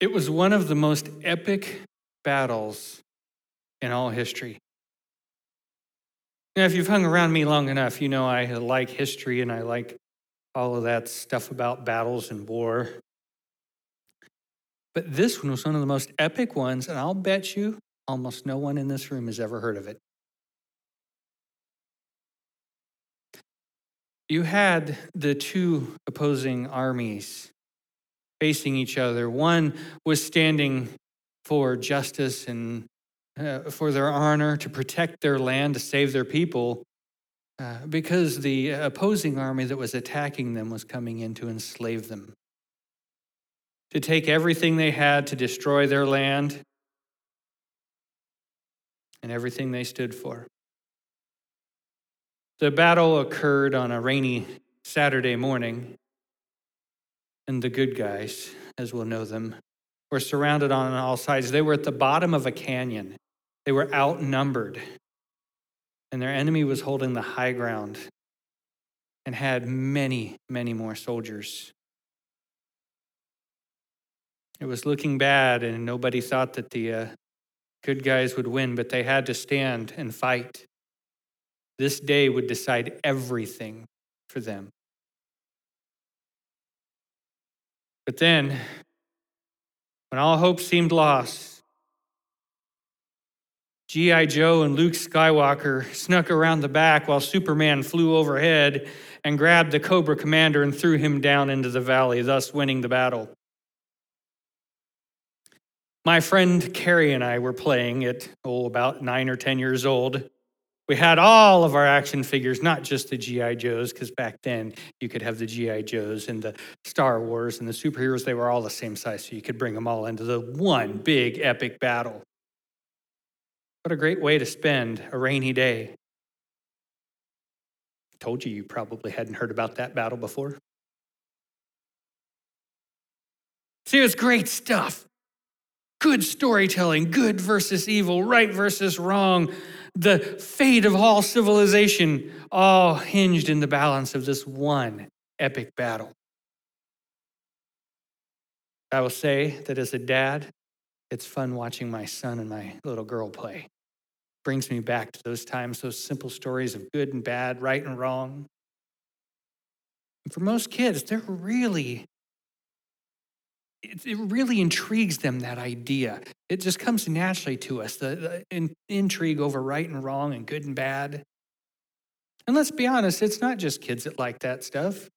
It was one of the most epic battles in all history. Now, if you've hung around me long enough, you know I like history and I like all of that stuff about battles and war. But this one was one of the most epic ones, and I'll bet you almost no one in this room has ever heard of it. You had the two opposing armies facing each other. One was standing for justice and uh, for their honor, to protect their land, to save their people, uh, because the opposing army that was attacking them was coming in to enslave them, to take everything they had to destroy their land and everything they stood for. The battle occurred on a rainy Saturday morning, and the good guys, as we'll know them, were surrounded on all sides. They were at the bottom of a canyon, they were outnumbered, and their enemy was holding the high ground and had many, many more soldiers. It was looking bad, and nobody thought that the uh, good guys would win, but they had to stand and fight. This day would decide everything for them. But then, when all hope seemed lost, G.I. Joe and Luke Skywalker snuck around the back while Superman flew overhead and grabbed the Cobra Commander and threw him down into the valley, thus winning the battle. My friend Carrie and I were playing at, oh, about nine or 10 years old. We had all of our action figures, not just the G.I. Joes, because back then you could have the G.I. Joes and the Star Wars and the superheroes, they were all the same size, so you could bring them all into the one big epic battle. What a great way to spend a rainy day. Told you you probably hadn't heard about that battle before. See, it's great stuff good storytelling, good versus evil, right versus wrong, the fate of all civilization, all hinged in the balance of this one epic battle. I will say that as a dad, it's fun watching my son and my little girl play. Brings me back to those times, those simple stories of good and bad, right and wrong. And for most kids, they're really it, it really intrigues them, that idea. It just comes naturally to us the, the in, intrigue over right and wrong and good and bad. And let's be honest, it's not just kids that like that stuff.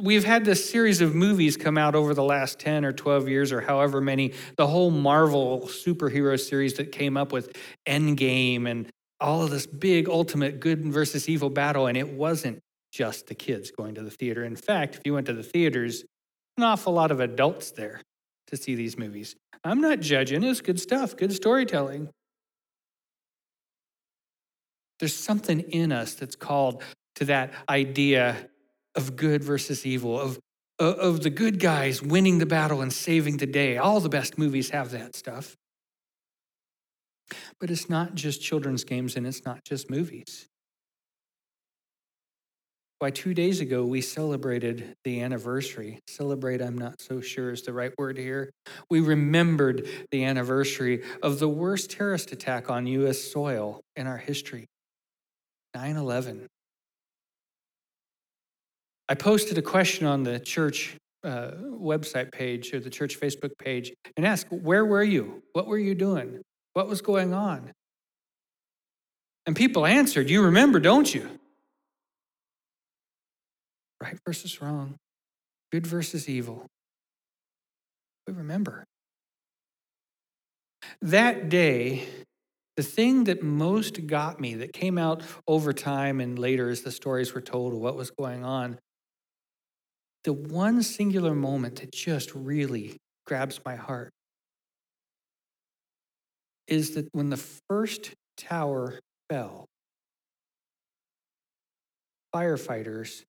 We've had this series of movies come out over the last 10 or 12 years, or however many, the whole Marvel superhero series that came up with Endgame and all of this big ultimate good versus evil battle. And it wasn't just the kids going to the theater. In fact, if you went to the theaters, an awful lot of adults there to see these movies. I'm not judging, it's good stuff, good storytelling. There's something in us that's called to that idea of good versus evil, of, of the good guys winning the battle and saving the day. All the best movies have that stuff. But it's not just children's games and it's not just movies. Why, two days ago, we celebrated the anniversary. Celebrate, I'm not so sure is the right word here. We remembered the anniversary of the worst terrorist attack on U.S. soil in our history 9 11. I posted a question on the church uh, website page or the church Facebook page and asked, Where were you? What were you doing? What was going on? And people answered, You remember, don't you? Right versus wrong, good versus evil. We remember. That day, the thing that most got me, that came out over time and later as the stories were told of what was going on, the one singular moment that just really grabs my heart is that when the first tower fell, firefighters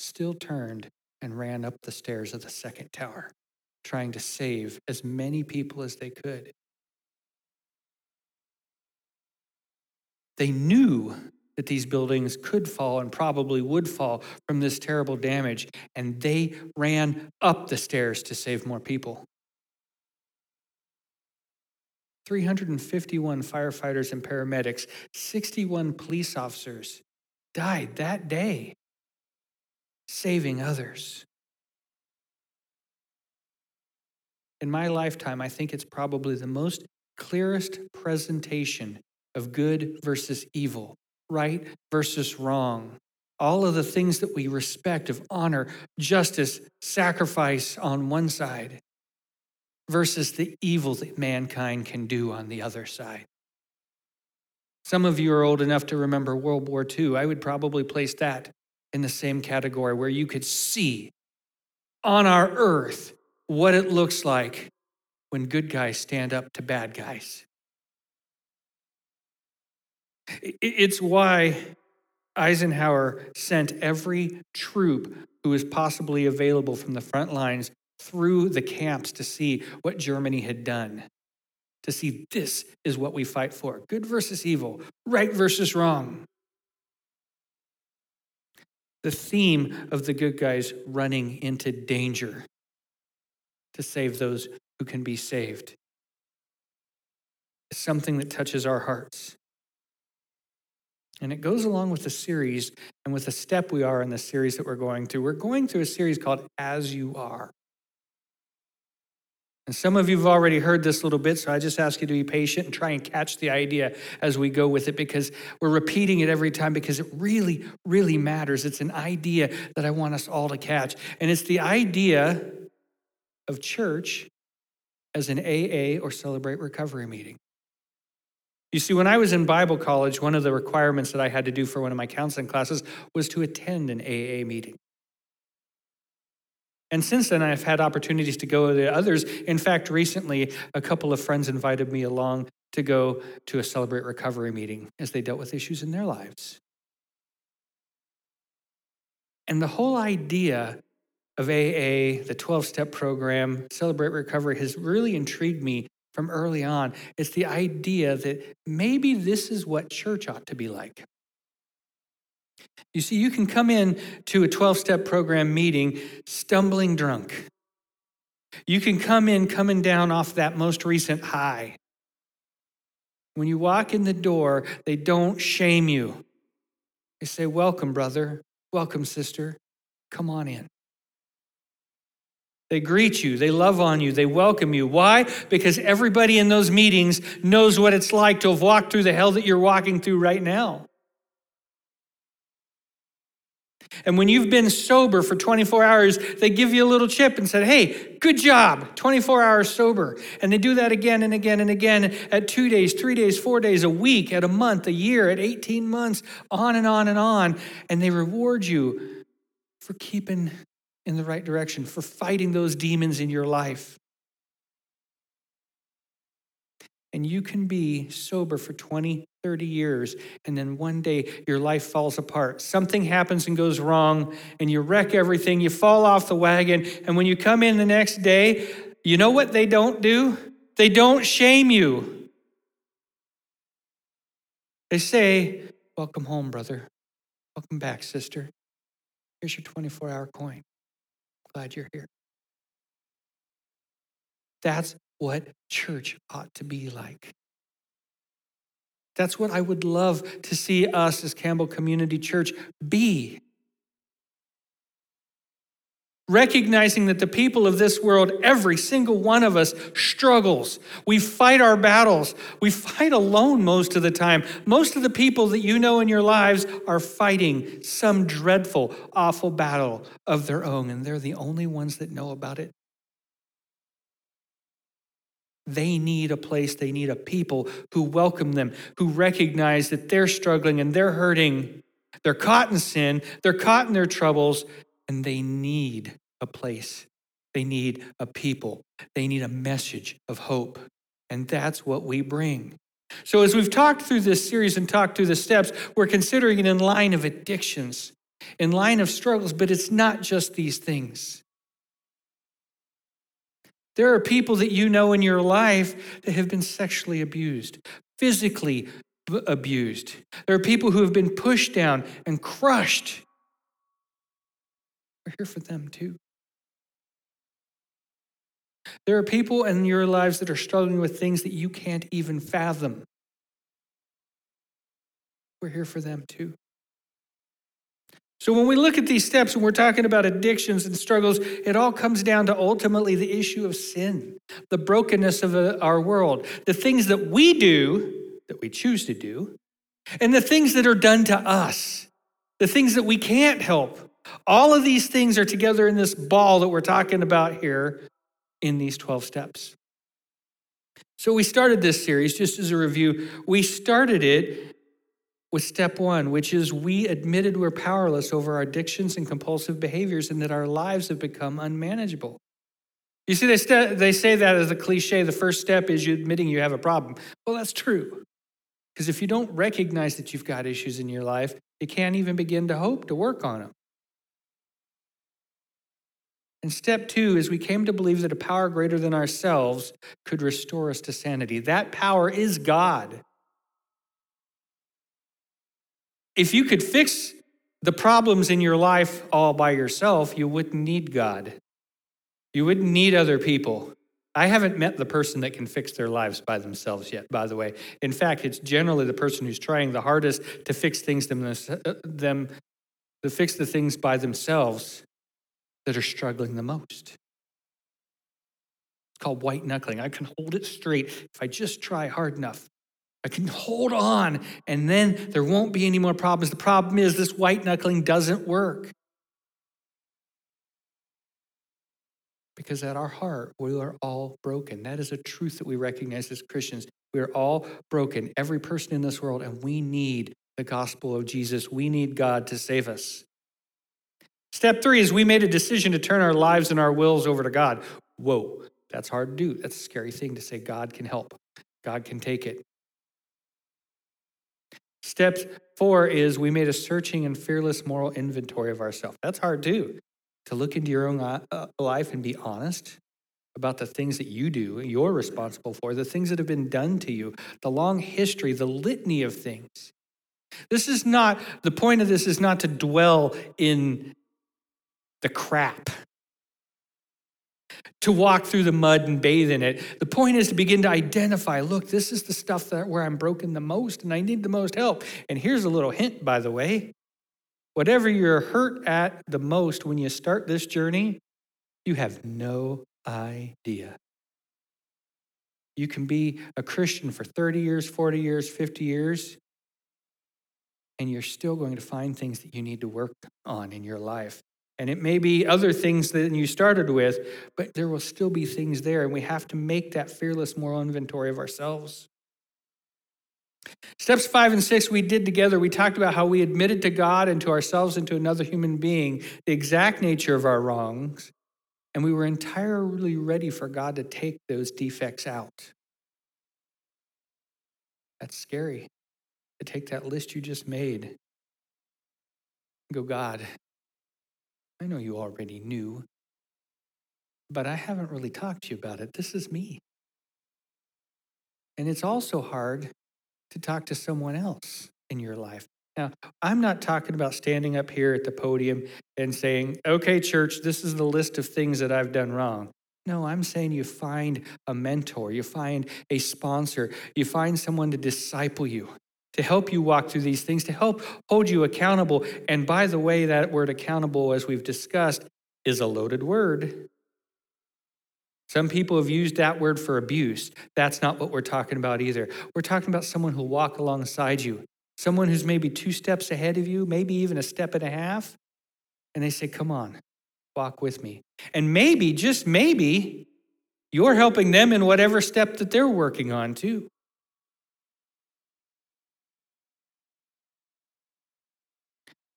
still turned and ran up the stairs of the second tower, trying to save as many people as they could. They knew that these buildings could fall and probably would fall from this terrible damage, and they ran up the stairs to save more people. 351 firefighters and paramedics, 61 police officers died that day saving others. In my lifetime, I think it's probably the most clearest presentation of good versus evil, right versus wrong. All of the things that we respect of honor, justice, sacrifice on one side versus the evil that mankind can do on the other side. Some of you are old enough to remember World War II. I would probably place that in the same category where you could see on our earth what it looks like when good guys stand up to bad guys. It's why Eisenhower sent every troop who was possibly available from the front lines through the camps to see what Germany had done, to see this is what we fight for good versus evil, right versus wrong. The theme of the good guys running into danger to save those who can be saved is something that touches our hearts. And it goes along with the series and with the step we are in the series that we're going through. We're going through a series called As You Are. And some of you have already heard this a little bit, so I just ask you to be patient and try and catch the idea as we go with it because we're repeating it every time because it really, really matters. It's an idea that I want us all to catch. And it's the idea of church as an AA or Celebrate Recovery meeting. You see, when I was in Bible college, one of the requirements that I had to do for one of my counseling classes was to attend an AA meeting. And since then, I've had opportunities to go to others. In fact, recently, a couple of friends invited me along to go to a Celebrate Recovery meeting as they dealt with issues in their lives. And the whole idea of AA, the 12 step program, Celebrate Recovery, has really intrigued me from early on. It's the idea that maybe this is what church ought to be like. You see, you can come in to a 12 step program meeting stumbling drunk. You can come in coming down off that most recent high. When you walk in the door, they don't shame you. They say, Welcome, brother. Welcome, sister. Come on in. They greet you, they love on you, they welcome you. Why? Because everybody in those meetings knows what it's like to have walked through the hell that you're walking through right now. And when you've been sober for 24 hours, they give you a little chip and said, Hey, good job, 24 hours sober. And they do that again and again and again at two days, three days, four days, a week, at a month, a year, at 18 months, on and on and on. And they reward you for keeping in the right direction, for fighting those demons in your life. And you can be sober for 20, 30 years, and then one day your life falls apart. Something happens and goes wrong, and you wreck everything. You fall off the wagon. And when you come in the next day, you know what they don't do? They don't shame you. They say, Welcome home, brother. Welcome back, sister. Here's your 24 hour coin. Glad you're here. That's what church ought to be like. That's what I would love to see us as Campbell Community Church be. Recognizing that the people of this world, every single one of us, struggles. We fight our battles. We fight alone most of the time. Most of the people that you know in your lives are fighting some dreadful, awful battle of their own, and they're the only ones that know about it. They need a place, they need a people who welcome them, who recognize that they're struggling and they're hurting. They're caught in sin, they're caught in their troubles, and they need a place. They need a people. They need a message of hope. And that's what we bring. So, as we've talked through this series and talked through the steps, we're considering it in line of addictions, in line of struggles, but it's not just these things. There are people that you know in your life that have been sexually abused, physically abused. There are people who have been pushed down and crushed. We're here for them too. There are people in your lives that are struggling with things that you can't even fathom. We're here for them too. So, when we look at these steps and we're talking about addictions and struggles, it all comes down to ultimately the issue of sin, the brokenness of uh, our world, the things that we do, that we choose to do, and the things that are done to us, the things that we can't help. All of these things are together in this ball that we're talking about here in these 12 steps. So, we started this series just as a review. We started it with step one, which is we admitted we're powerless over our addictions and compulsive behaviors and that our lives have become unmanageable. You see, they, st- they say that as a cliche. The first step is you admitting you have a problem. Well, that's true. Because if you don't recognize that you've got issues in your life, you can't even begin to hope to work on them. And step two is we came to believe that a power greater than ourselves could restore us to sanity. That power is God. If you could fix the problems in your life all by yourself, you wouldn't need God. You wouldn't need other people. I haven't met the person that can fix their lives by themselves yet, by the way. In fact, it's generally the person who's trying the hardest to fix things them, uh, them to fix the things by themselves that are struggling the most. It's called white knuckling. I can hold it straight if I just try hard enough. I can hold on, and then there won't be any more problems. The problem is this white knuckling doesn't work. Because at our heart, we are all broken. That is a truth that we recognize as Christians. We are all broken, every person in this world, and we need the gospel of Jesus. We need God to save us. Step three is we made a decision to turn our lives and our wills over to God. Whoa, that's hard to do. That's a scary thing to say God can help, God can take it. Step four is we made a searching and fearless moral inventory of ourselves. That's hard too, to look into your own uh, uh, life and be honest about the things that you do, you're responsible for, the things that have been done to you, the long history, the litany of things. This is not, the point of this is not to dwell in the crap to walk through the mud and bathe in it. The point is to begin to identify look, this is the stuff that where I'm broken the most and I need the most help. And here's a little hint, by the way. Whatever you're hurt at the most when you start this journey, you have no idea. You can be a Christian for 30 years, 40 years, 50 years, and you're still going to find things that you need to work on in your life. And it may be other things than you started with, but there will still be things there. And we have to make that fearless moral inventory of ourselves. Steps five and six we did together. We talked about how we admitted to God and to ourselves and to another human being the exact nature of our wrongs. And we were entirely ready for God to take those defects out. That's scary to take that list you just made. Go, God, I know you already knew, but I haven't really talked to you about it. This is me. And it's also hard to talk to someone else in your life. Now, I'm not talking about standing up here at the podium and saying, okay, church, this is the list of things that I've done wrong. No, I'm saying you find a mentor, you find a sponsor, you find someone to disciple you, to help you walk through these things, to help hold you accountable. And by the way, that word accountable, as we've discussed, is a loaded word. Some people have used that word for abuse. That's not what we're talking about either. We're talking about someone who'll walk alongside you, someone who's maybe two steps ahead of you, maybe even a step and a half. And they say, Come on, walk with me. And maybe, just maybe, you're helping them in whatever step that they're working on too.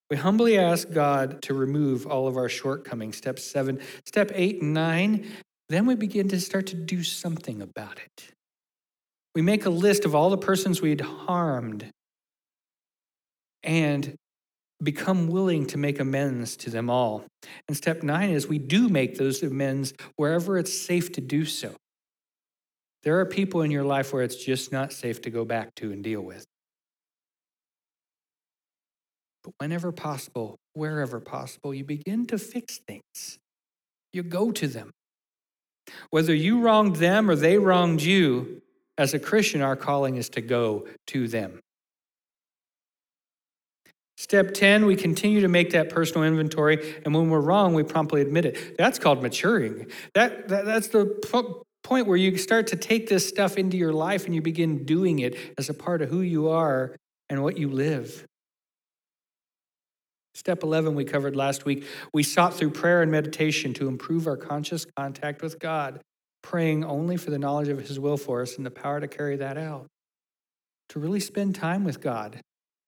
We humbly ask God to remove all of our shortcomings. Step seven, step eight and nine, then we begin to start to do something about it. We make a list of all the persons we'd harmed and become willing to make amends to them all. And step nine is we do make those amends wherever it's safe to do so. There are people in your life where it's just not safe to go back to and deal with. But whenever possible, wherever possible, you begin to fix things. You go to them. Whether you wronged them or they wronged you, as a Christian, our calling is to go to them. Step 10, we continue to make that personal inventory, and when we're wrong, we promptly admit it. That's called maturing. That, that that's the point where you start to take this stuff into your life and you begin doing it as a part of who you are and what you live. Step 11, we covered last week. We sought through prayer and meditation to improve our conscious contact with God, praying only for the knowledge of His will for us and the power to carry that out. To really spend time with God.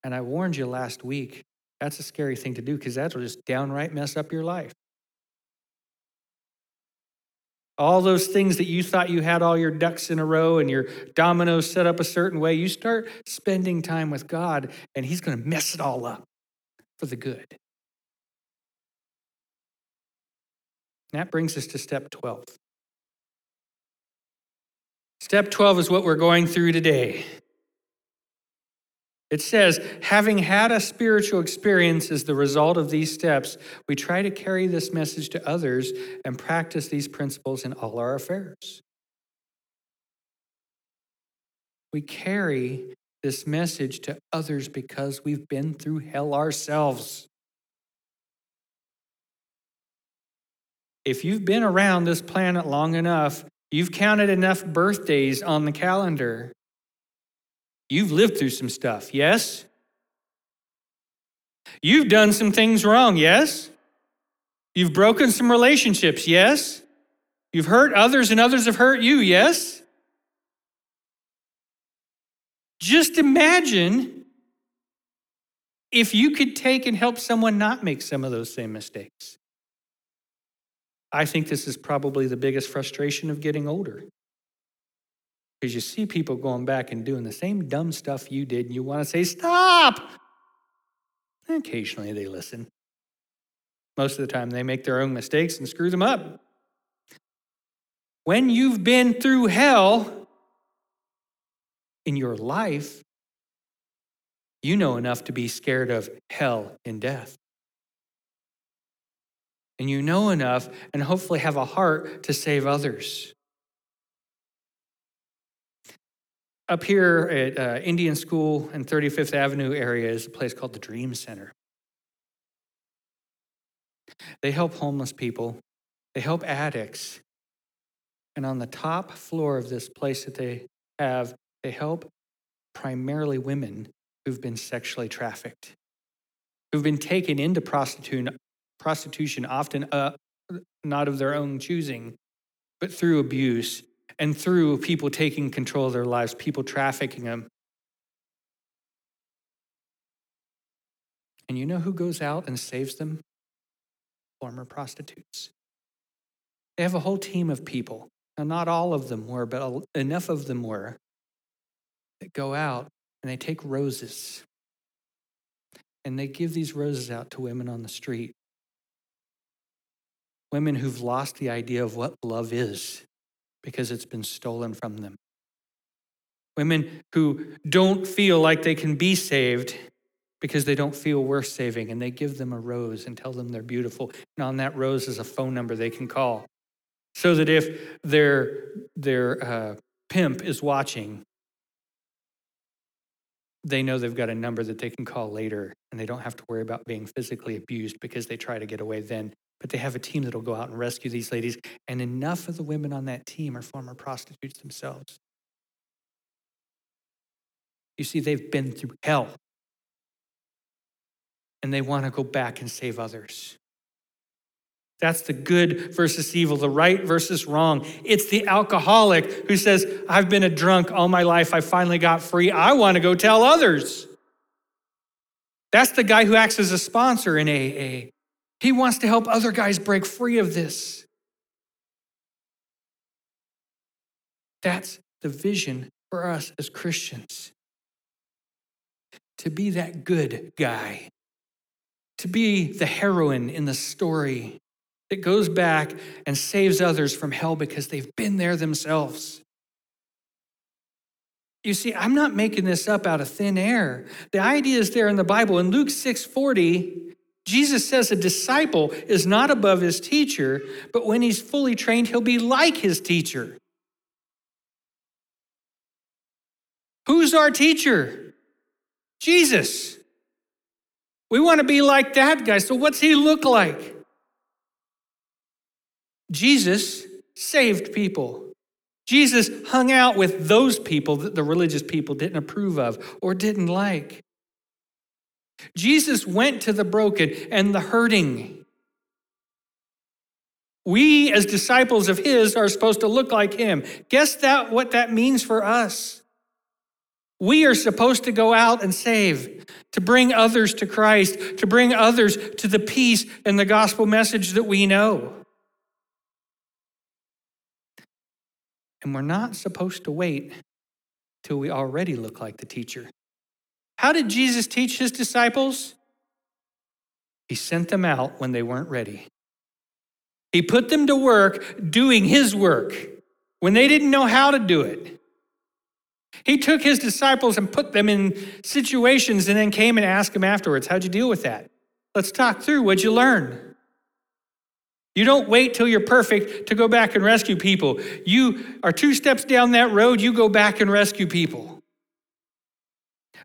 And I warned you last week, that's a scary thing to do because that'll just downright mess up your life. All those things that you thought you had all your ducks in a row and your dominoes set up a certain way, you start spending time with God and He's going to mess it all up for the good. That brings us to step 12. Step 12 is what we're going through today. It says, having had a spiritual experience as the result of these steps, we try to carry this message to others and practice these principles in all our affairs. We carry this message to others because we've been through hell ourselves. If you've been around this planet long enough, you've counted enough birthdays on the calendar. You've lived through some stuff, yes? You've done some things wrong, yes? You've broken some relationships, yes? You've hurt others and others have hurt you, yes? Just imagine if you could take and help someone not make some of those same mistakes. I think this is probably the biggest frustration of getting older. Because you see people going back and doing the same dumb stuff you did, and you want to say, Stop! And occasionally they listen. Most of the time, they make their own mistakes and screw them up. When you've been through hell, in your life, you know enough to be scared of hell and death. And you know enough and hopefully have a heart to save others. Up here at uh, Indian School and 35th Avenue area is a place called the Dream Center. They help homeless people, they help addicts. And on the top floor of this place that they have they help primarily women who've been sexually trafficked, who've been taken into prostitution, prostitution often uh, not of their own choosing, but through abuse and through people taking control of their lives, people trafficking them. And you know who goes out and saves them? Former prostitutes. They have a whole team of people. Now, not all of them were, but enough of them were that go out and they take roses and they give these roses out to women on the street. Women who've lost the idea of what love is because it's been stolen from them. Women who don't feel like they can be saved because they don't feel worth saving, and they give them a rose and tell them they're beautiful. And on that rose is a phone number they can call. So that if their, their uh, pimp is watching, they know they've got a number that they can call later and they don't have to worry about being physically abused because they try to get away then. But they have a team that'll go out and rescue these ladies. And enough of the women on that team are former prostitutes themselves. You see, they've been through hell and they want to go back and save others. That's the good versus evil, the right versus wrong. It's the alcoholic who says, I've been a drunk all my life. I finally got free. I want to go tell others. That's the guy who acts as a sponsor in AA. He wants to help other guys break free of this. That's the vision for us as Christians to be that good guy, to be the heroine in the story that goes back and saves others from hell because they've been there themselves. You see, I'm not making this up out of thin air. The idea is there in the Bible. In Luke 6:40, Jesus says a disciple is not above his teacher, but when he's fully trained, he'll be like his teacher. Who's our teacher? Jesus. We want to be like that guy. So, what's he look like? Jesus saved people. Jesus hung out with those people that the religious people didn't approve of or didn't like. Jesus went to the broken and the hurting. We, as disciples of His, are supposed to look like Him. Guess that what that means for us. We are supposed to go out and save, to bring others to Christ, to bring others to the peace and the gospel message that we know. And we're not supposed to wait till we already look like the teacher. How did Jesus teach his disciples? He sent them out when they weren't ready. He put them to work doing his work when they didn't know how to do it. He took his disciples and put them in situations and then came and asked them afterwards, How'd you deal with that? Let's talk through. What'd you learn? You don't wait till you're perfect to go back and rescue people. You are two steps down that road, you go back and rescue people.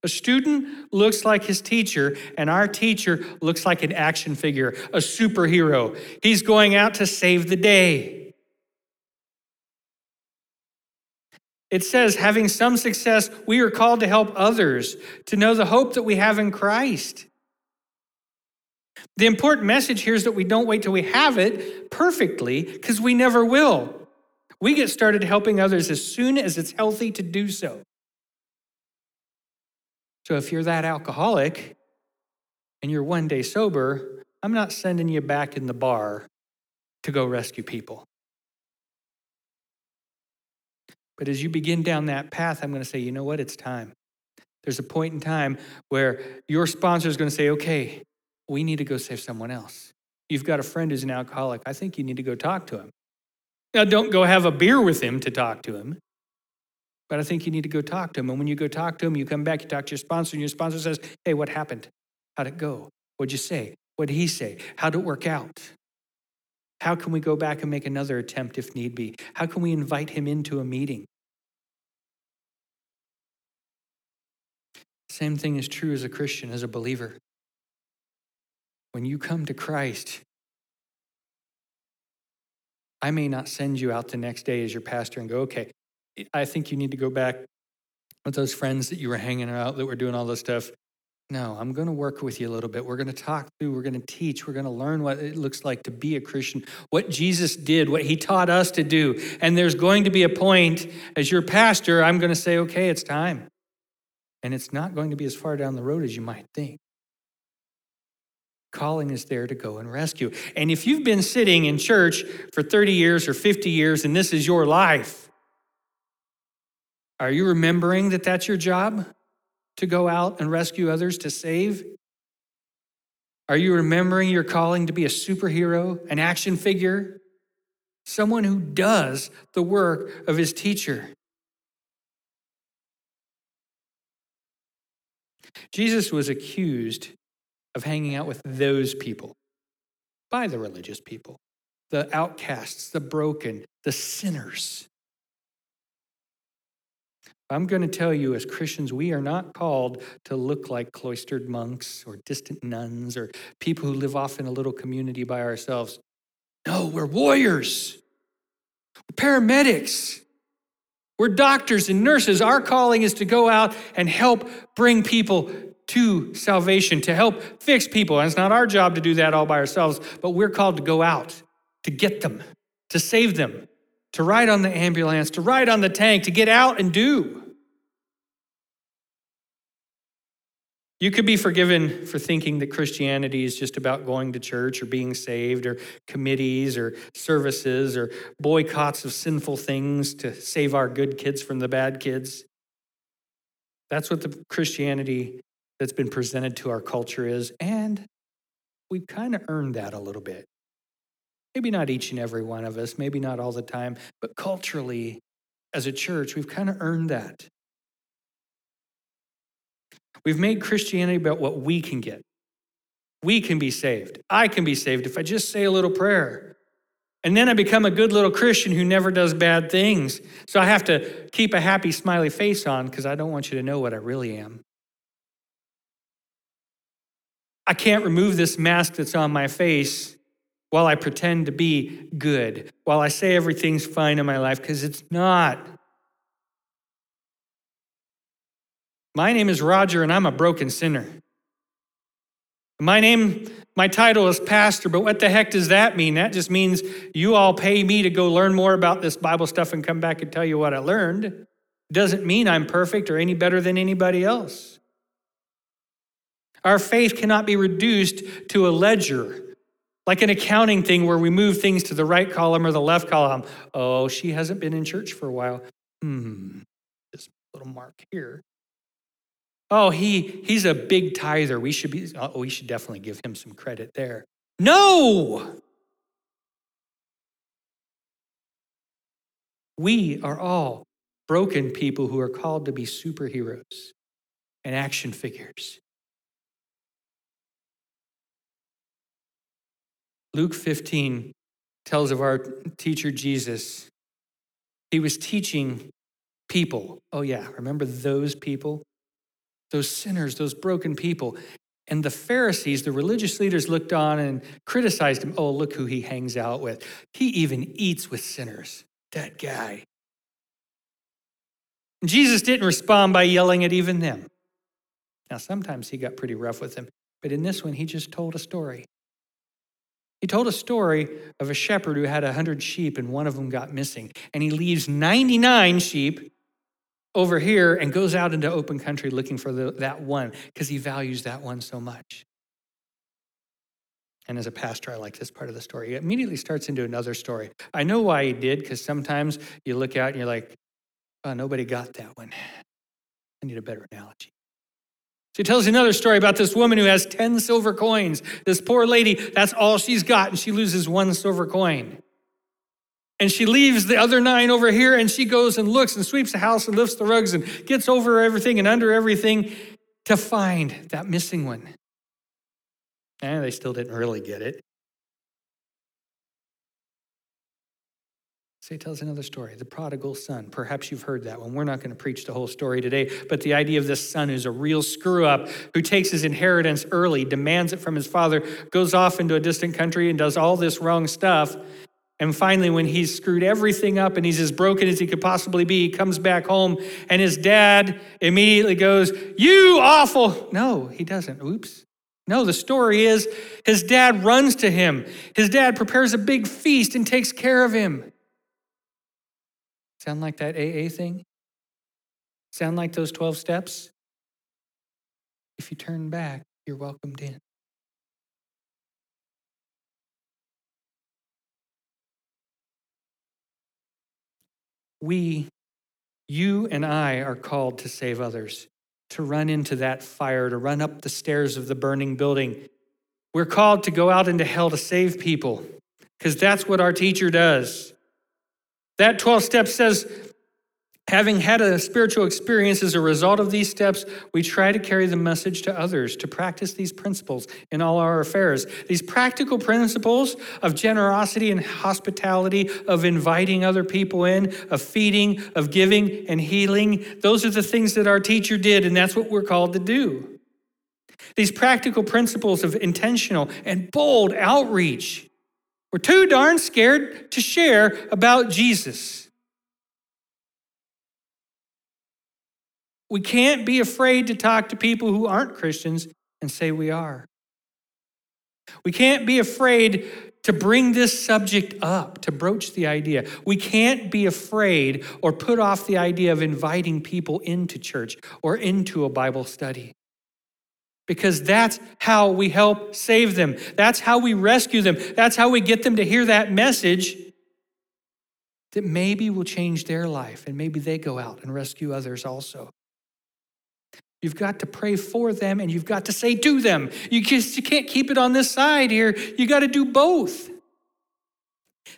A student looks like his teacher, and our teacher looks like an action figure, a superhero. He's going out to save the day. It says, having some success, we are called to help others to know the hope that we have in Christ. The important message here is that we don't wait till we have it perfectly because we never will. We get started helping others as soon as it's healthy to do so. So if you're that alcoholic and you're one day sober, I'm not sending you back in the bar to go rescue people. But as you begin down that path, I'm going to say, you know what? It's time. There's a point in time where your sponsor is going to say, okay, we need to go save someone else. You've got a friend who's an alcoholic. I think you need to go talk to him. Now, don't go have a beer with him to talk to him, but I think you need to go talk to him. And when you go talk to him, you come back, you talk to your sponsor, and your sponsor says, hey, what happened? How'd it go? What'd you say? What did he say? How'd it work out? How can we go back and make another attempt if need be? How can we invite him into a meeting? Same thing is true as a Christian, as a believer. When you come to Christ, I may not send you out the next day as your pastor and go, okay, I think you need to go back with those friends that you were hanging out that were doing all this stuff. No, I'm going to work with you a little bit. We're going to talk through, we're going to teach, we're going to learn what it looks like to be a Christian, what Jesus did, what he taught us to do. And there's going to be a point as your pastor, I'm going to say, okay, it's time. And it's not going to be as far down the road as you might think. Calling is there to go and rescue. And if you've been sitting in church for 30 years or 50 years and this is your life, are you remembering that that's your job? To go out and rescue others, to save? Are you remembering your calling to be a superhero, an action figure? Someone who does the work of his teacher. Jesus was accused of hanging out with those people by the religious people, the outcasts, the broken, the sinners. I'm going to tell you, as Christians, we are not called to look like cloistered monks or distant nuns or people who live off in a little community by ourselves. No, we're warriors, we're paramedics, we're doctors and nurses. Our calling is to go out and help bring people to salvation, to help fix people. And it's not our job to do that all by ourselves, but we're called to go out, to get them, to save them, to ride on the ambulance, to ride on the tank, to get out and do. You could be forgiven for thinking that Christianity is just about going to church or being saved or committees or services or boycotts of sinful things to save our good kids from the bad kids. That's what the Christianity that's been presented to our culture is. And we've kind of earned that a little bit. Maybe not each and every one of us, maybe not all the time, but culturally, as a church, we've kind of earned that. We've made Christianity about what we can get. We can be saved. I can be saved if I just say a little prayer. And then I become a good little Christian who never does bad things. So I have to keep a happy, smiley face on because I don't want you to know what I really am. I can't remove this mask that's on my face while I pretend to be good, while I say everything's fine in my life, because it's not. My name is Roger, and I'm a broken sinner. My name, my title is pastor, but what the heck does that mean? That just means you all pay me to go learn more about this Bible stuff and come back and tell you what I learned. Doesn't mean I'm perfect or any better than anybody else. Our faith cannot be reduced to a ledger like an accounting thing where we move things to the right column or the left column. Oh, she hasn't been in church for a while. Hmm, this little mark here. Oh, he he's a big tither. We should be oh, we should definitely give him some credit there. No. We are all broken people who are called to be superheroes and action figures. Luke 15 tells of our teacher Jesus. He was teaching people. Oh, yeah, remember those people? Those sinners, those broken people. And the Pharisees, the religious leaders, looked on and criticized him. Oh, look who he hangs out with. He even eats with sinners. That guy. Jesus didn't respond by yelling at even them. Now, sometimes he got pretty rough with them, but in this one, he just told a story. He told a story of a shepherd who had 100 sheep and one of them got missing. And he leaves 99 sheep over here and goes out into open country looking for the, that one because he values that one so much. And as a pastor, I like this part of the story. He immediately starts into another story. I know why he did because sometimes you look out and you're like, oh, nobody got that one. I need a better analogy. She tells another story about this woman who has 10 silver coins. This poor lady, that's all she's got, and she loses one silver coin. And she leaves the other nine over here, and she goes and looks and sweeps the house and lifts the rugs and gets over everything and under everything to find that missing one. And they still didn't really get it. So he tells another story, the prodigal son. Perhaps you've heard that one. We're not going to preach the whole story today, but the idea of this son who's a real screw up, who takes his inheritance early, demands it from his father, goes off into a distant country and does all this wrong stuff. And finally, when he's screwed everything up and he's as broken as he could possibly be, he comes back home and his dad immediately goes, You awful. No, he doesn't. Oops. No, the story is his dad runs to him. His dad prepares a big feast and takes care of him. Sound like that AA thing? Sound like those 12 steps? If you turn back, you're welcomed in. We, you and I, are called to save others, to run into that fire, to run up the stairs of the burning building. We're called to go out into hell to save people, because that's what our teacher does. That 12 step says, having had a spiritual experience as a result of these steps, we try to carry the message to others to practice these principles in all our affairs. These practical principles of generosity and hospitality, of inviting other people in, of feeding, of giving and healing, those are the things that our teacher did, and that's what we're called to do. These practical principles of intentional and bold outreach we're too darn scared to share about Jesus. We can't be afraid to talk to people who aren't Christians and say we are. We can't be afraid to bring this subject up, to broach the idea. We can't be afraid or put off the idea of inviting people into church or into a Bible study because that's how we help save them. That's how we rescue them. That's how we get them to hear that message that maybe will change their life and maybe they go out and rescue others also. You've got to pray for them and you've got to say to them. You just you can't keep it on this side here. You got to do both.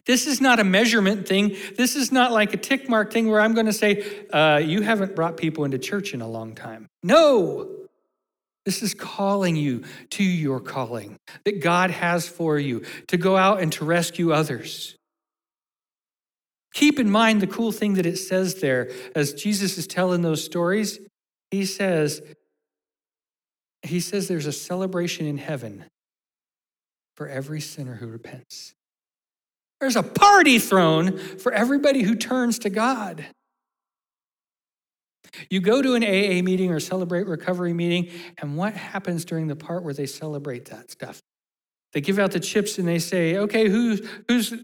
This is not a measurement thing. This is not like a tick mark thing where I'm going to say, uh, You haven't brought people into church in a long time. No. This is calling you to your calling that God has for you to go out and to rescue others. Keep in mind the cool thing that it says there as Jesus is telling those stories. He says, he says there's a celebration in heaven for every sinner who repents. There's a party thrown for everybody who turns to God. You go to an AA meeting or celebrate recovery meeting, and what happens during the part where they celebrate that stuff? They give out the chips and they say, okay, who's, who's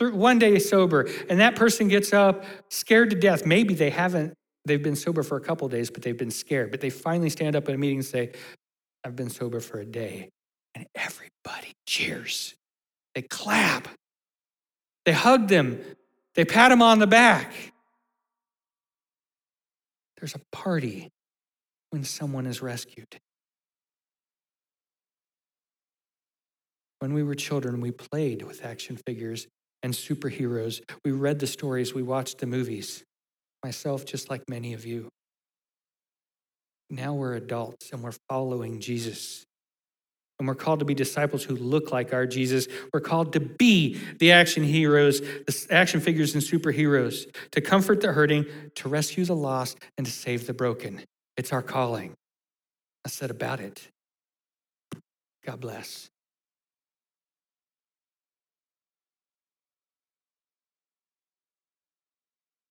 one day sober? And that person gets up scared to death. Maybe they haven't, they've been sober for a couple days, but they've been scared. But they finally stand up at a meeting and say, I've been sober for a day. And everybody cheers. They clap. They hug them. They pat them on the back. There's a party when someone is rescued. When we were children, we played with action figures and superheroes. We read the stories, we watched the movies. Myself, just like many of you. Now we're adults and we're following Jesus. And we're called to be disciples who look like our Jesus. We're called to be the action heroes, the action figures and superheroes, to comfort the hurting, to rescue the lost, and to save the broken. It's our calling. I said about it. God bless.